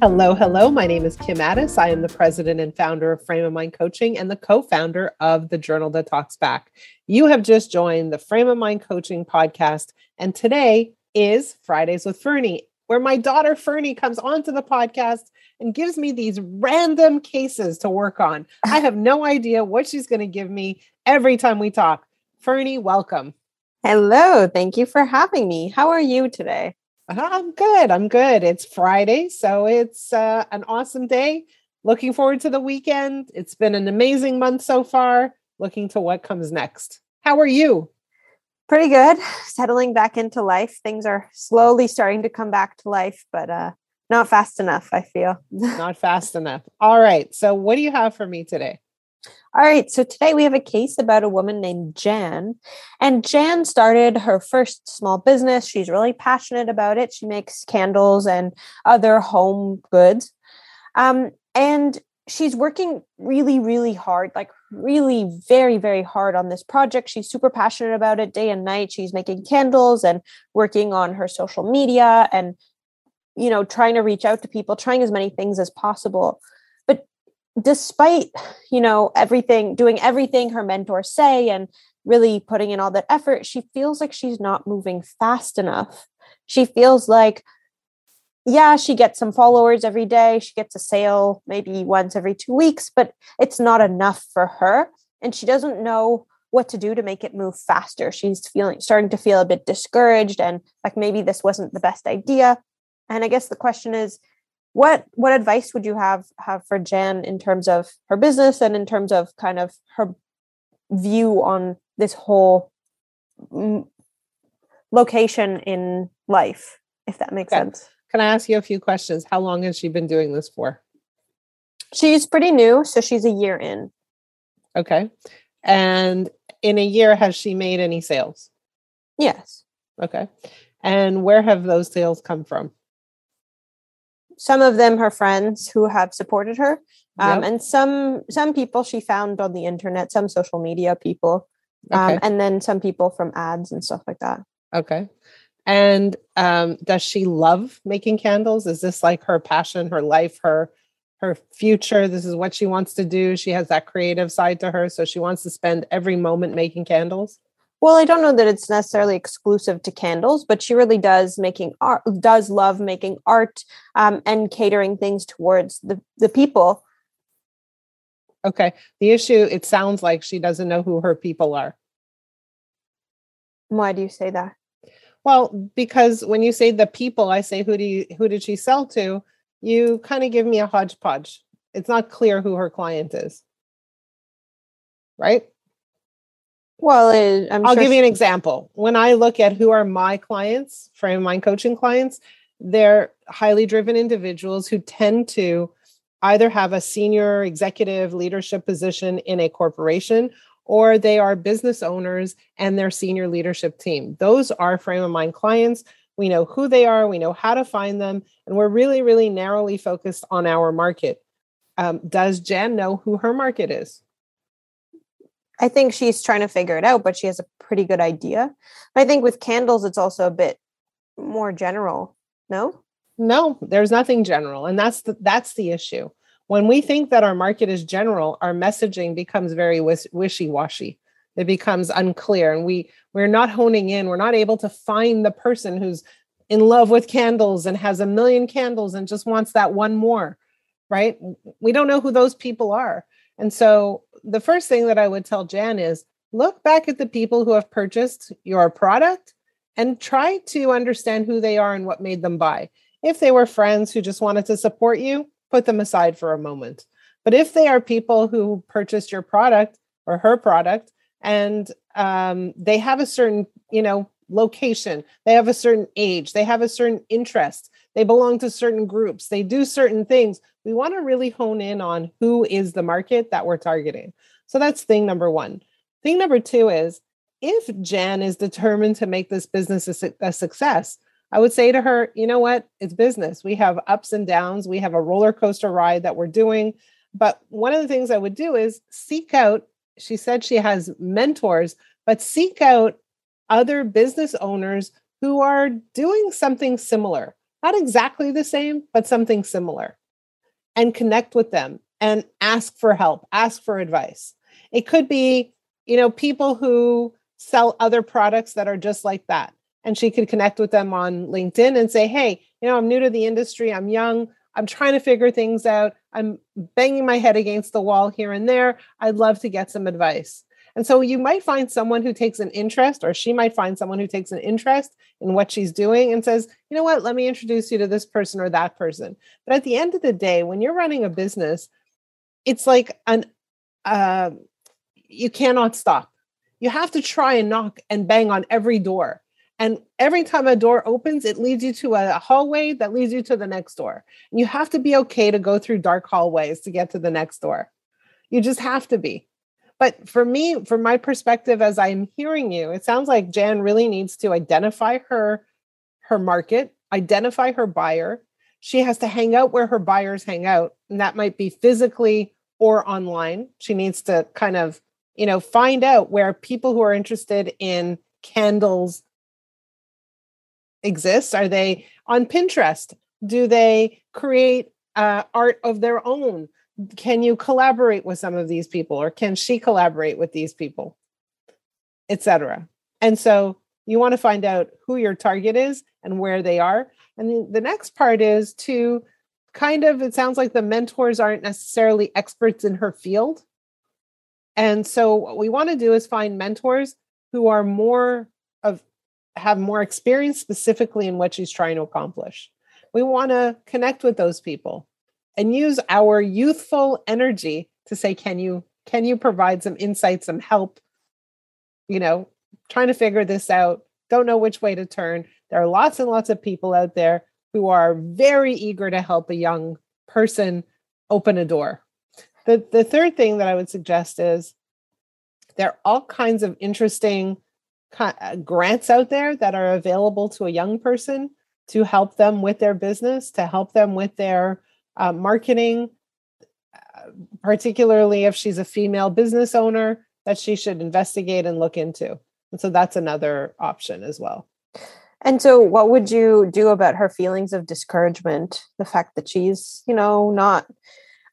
Hello, hello. My name is Kim Addis. I am the president and founder of Frame of Mind Coaching and the co founder of the Journal That Talks Back. You have just joined the Frame of Mind Coaching podcast, and today is Fridays with Ferne, where my daughter Ferne comes onto the podcast and gives me these random cases to work on. I have no idea what she's going to give me every time we talk. Ferne, welcome. Hello. Thank you for having me. How are you today? I'm good. I'm good. It's Friday, so it's uh, an awesome day. Looking forward to the weekend. It's been an amazing month so far. Looking to what comes next. How are you? Pretty good. Settling back into life. Things are slowly starting to come back to life, but uh, not fast enough, I feel. not fast enough. All right. So, what do you have for me today? All right, so today we have a case about a woman named Jan. And Jan started her first small business. She's really passionate about it. She makes candles and other home goods. Um, and she's working really, really hard, like really very, very hard on this project. She's super passionate about it day and night. She's making candles and working on her social media and, you know, trying to reach out to people, trying as many things as possible despite you know everything doing everything her mentors say and really putting in all that effort she feels like she's not moving fast enough. She feels like yeah she gets some followers every day. She gets a sale maybe once every 2 weeks but it's not enough for her. And she doesn't know what to do to make it move faster. She's feeling starting to feel a bit discouraged and like maybe this wasn't the best idea. And i guess the question is what what advice would you have have for Jan in terms of her business and in terms of kind of her view on this whole location in life if that makes okay. sense? Can i ask you a few questions? How long has she been doing this for? She's pretty new so she's a year in. Okay. And in a year has she made any sales? Yes. Okay. And where have those sales come from some of them her friends who have supported her. Um, yep. and some some people she found on the internet some social media people um, okay. and then some people from ads and stuff like that. Okay. And um, does she love making candles? Is this like her passion her life her her future? This is what she wants to do. She has that creative side to her so she wants to spend every moment making candles well i don't know that it's necessarily exclusive to candles but she really does making art does love making art um, and catering things towards the, the people. Okay the issue it sounds like she doesn't know who her people are. Why do you say that? Well because when you say the people i say who do you who did she sell to? You kind of give me a hodgepodge. It's not clear who her client is. Right well, i will sure give you an example. When I look at who are my clients, frame mind coaching clients, they're highly driven individuals who tend to either have a senior executive leadership position in a corporation or they are business owners and their senior leadership team. Those are frame of mind clients. We know who they are, we know how to find them, and we're really, really narrowly focused on our market. Um, does Jan know who her market is? I think she's trying to figure it out, but she has a pretty good idea. I think with candles, it's also a bit more general. No, no, there's nothing general, and that's the that's the issue. When we think that our market is general, our messaging becomes very wishy washy. It becomes unclear, and we we're not honing in. We're not able to find the person who's in love with candles and has a million candles and just wants that one more. Right? We don't know who those people are, and so the first thing that I would tell Jan is look back at the people who have purchased your product and try to understand who they are and what made them buy. If they were friends who just wanted to support you, put them aside for a moment. But if they are people who purchased your product or her product and um, they have a certain, you know, location, they have a certain age, they have a certain interest, they belong to certain groups, they do certain things, we want to really hone in on who is the market that we're targeting. So that's thing number one. Thing number two is if Jan is determined to make this business a, a success, I would say to her, you know what? It's business. We have ups and downs. We have a roller coaster ride that we're doing. But one of the things I would do is seek out, she said she has mentors, but seek out other business owners who are doing something similar not exactly the same, but something similar, and connect with them and ask for help, ask for advice. It could be, you know, people who sell other products that are just like that. And she could connect with them on LinkedIn and say, hey, you know, I'm new to the industry, I'm young, I'm trying to figure things out, I'm banging my head against the wall here and there. I'd love to get some advice. And so you might find someone who takes an interest, or she might find someone who takes an interest in what she's doing and says, you know what, let me introduce you to this person or that person. But at the end of the day, when you're running a business, it's like an, uh, you cannot stop. You have to try and knock and bang on every door. And every time a door opens, it leads you to a hallway that leads you to the next door. And you have to be okay to go through dark hallways to get to the next door. You just have to be. But for me, from my perspective, as I'm hearing you, it sounds like Jan really needs to identify her her market, identify her buyer. She has to hang out where her buyers hang out, and that might be physically or online. She needs to kind of, you know, find out where people who are interested in candles exist. Are they on Pinterest? Do they create uh, art of their own? Can you collaborate with some of these people or can she collaborate with these people etc and so you want to find out who your target is and where they are. And the next part is to kind of it sounds like the mentors aren't necessarily experts in her field. And so what we want to do is find mentors who are more of have more experience specifically in what she's trying to accomplish. We want to connect with those people and use our youthful energy to say can you can you provide some insight some help? You know trying to figure this out. Don't know which way to turn. There are lots and lots of people out there who are very eager to help a young person open a door. The the third thing that i would suggest is there are all kinds of interesting uh, grants out there that are available to a young person to help them with their business to help them with their uh, marketing, uh, particularly if she's a female business owner, that she should investigate and look into. And so that's another option as well. And so, what would you do about her feelings of discouragement? The fact that she's, you know, not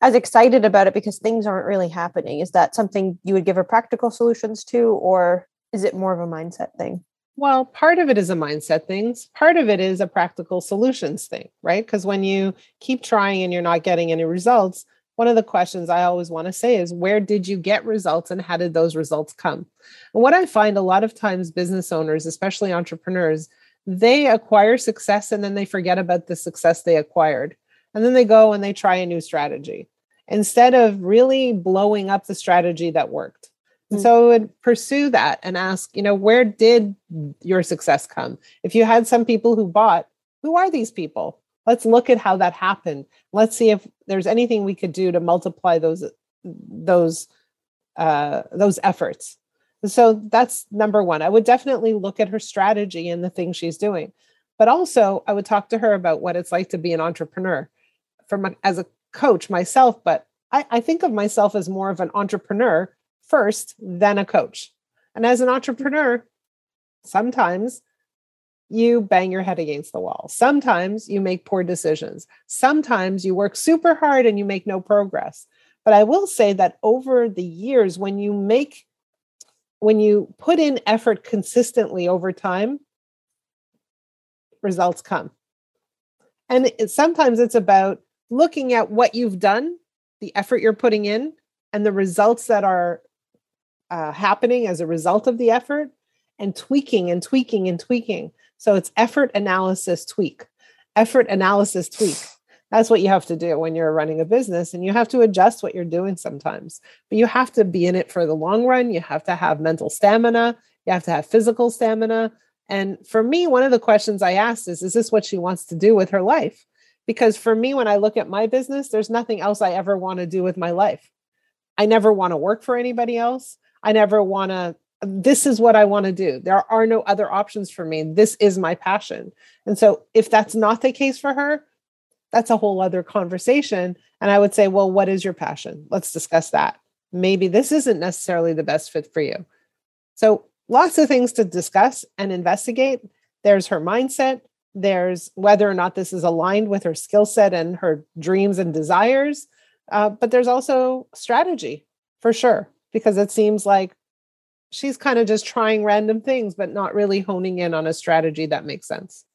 as excited about it because things aren't really happening. Is that something you would give her practical solutions to, or is it more of a mindset thing? Well, part of it is a mindset thing. Part of it is a practical solutions thing, right? Because when you keep trying and you're not getting any results, one of the questions I always want to say is where did you get results and how did those results come? And what I find a lot of times business owners, especially entrepreneurs, they acquire success and then they forget about the success they acquired. And then they go and they try a new strategy instead of really blowing up the strategy that worked. And mm. so I would pursue that and ask, you know, where did your success come? If you had some people who bought, who are these people? Let's look at how that happened. Let's see if there's anything we could do to multiply those those uh, those efforts. so that's number one. I would definitely look at her strategy and the things she's doing, but also I would talk to her about what it's like to be an entrepreneur. From as a coach myself, but I, I think of myself as more of an entrepreneur first, then a coach. And as an entrepreneur, sometimes you bang your head against the wall. Sometimes you make poor decisions. Sometimes you work super hard and you make no progress. But I will say that over the years, when you make, when you put in effort consistently over time, results come. And it, sometimes it's about looking at what you've done, the effort you're putting in, and the results that are uh, happening as a result of the effort and tweaking and tweaking and tweaking. So it's effort analysis tweak, effort analysis tweak. That's what you have to do when you're running a business and you have to adjust what you're doing sometimes. But you have to be in it for the long run. You have to have mental stamina, you have to have physical stamina. And for me, one of the questions I asked is Is this what she wants to do with her life? Because for me, when I look at my business, there's nothing else I ever want to do with my life. I never want to work for anybody else. I never want to this is what I want to do. There are no other options for me. This is my passion. And so if that's not the case for her, that's a whole other conversation. And I would say, well, what is your passion? Let's discuss that. Maybe this isn't necessarily the best fit for you. So lots of things to discuss and investigate. There's her mindset, there's whether or not this is aligned with her skill set and her dreams and desires uh, but there's also strategy for sure because it seems like she's kind of just trying random things but not really honing in on a strategy that makes sense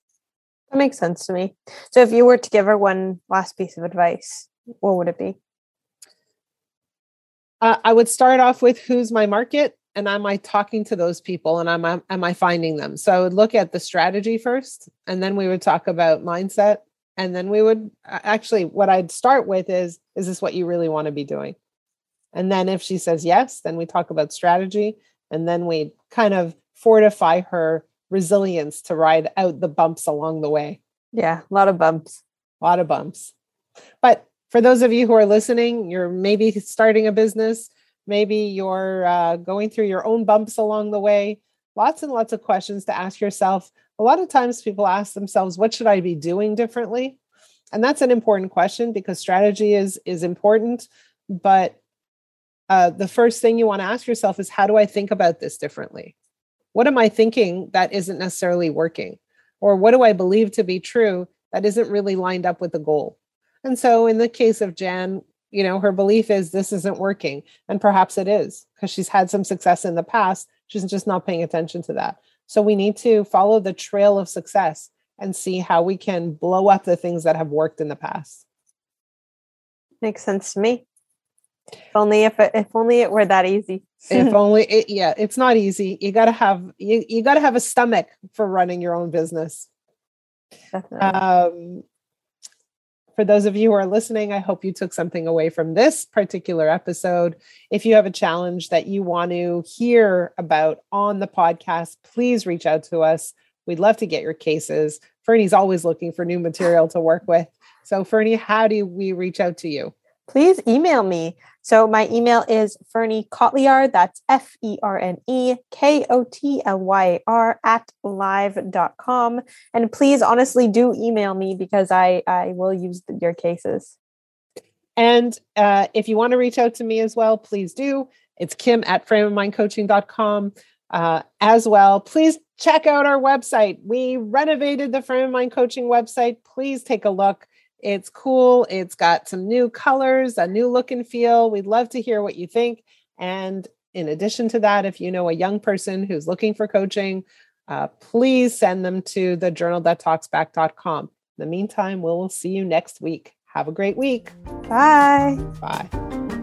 that makes sense to me so if you were to give her one last piece of advice what would it be uh, i would start off with who's my market and am I talking to those people and am I, am I finding them? So I would look at the strategy first, and then we would talk about mindset. And then we would actually, what I'd start with is, is this what you really want to be doing? And then if she says yes, then we talk about strategy. And then we kind of fortify her resilience to ride out the bumps along the way. Yeah, a lot of bumps. A lot of bumps. But for those of you who are listening, you're maybe starting a business Maybe you're uh, going through your own bumps along the way. Lots and lots of questions to ask yourself. A lot of times people ask themselves, what should I be doing differently? And that's an important question because strategy is is important. But uh, the first thing you want to ask yourself is, how do I think about this differently? What am I thinking that isn't necessarily working? Or what do I believe to be true that isn't really lined up with the goal? And so, in the case of Jan, you know her belief is this isn't working and perhaps it is because she's had some success in the past she's just not paying attention to that so we need to follow the trail of success and see how we can blow up the things that have worked in the past makes sense to me if only if it, if only it were that easy if only it, yeah it's not easy you got to have you, you got to have a stomach for running your own business Definitely. um for those of you who are listening, I hope you took something away from this particular episode. If you have a challenge that you want to hear about on the podcast, please reach out to us. We'd love to get your cases. Ferne's always looking for new material to work with. So, Ferne, how do we reach out to you? Please email me. So my email is Ferne Kotlyar, that's F E R N E K O T L Y R at live.com. And please honestly do email me because I, I will use your cases. And uh, if you want to reach out to me as well, please do. It's Kim at frameofmindcoaching.com uh, as well. Please check out our website. We renovated the Frame of Mind Coaching website. Please take a look. It's cool. It's got some new colors, a new look and feel. We'd love to hear what you think. And in addition to that, if you know a young person who's looking for coaching, uh, please send them to the journal that talks back.com. In the meantime, we'll see you next week. Have a great week. Bye. Bye.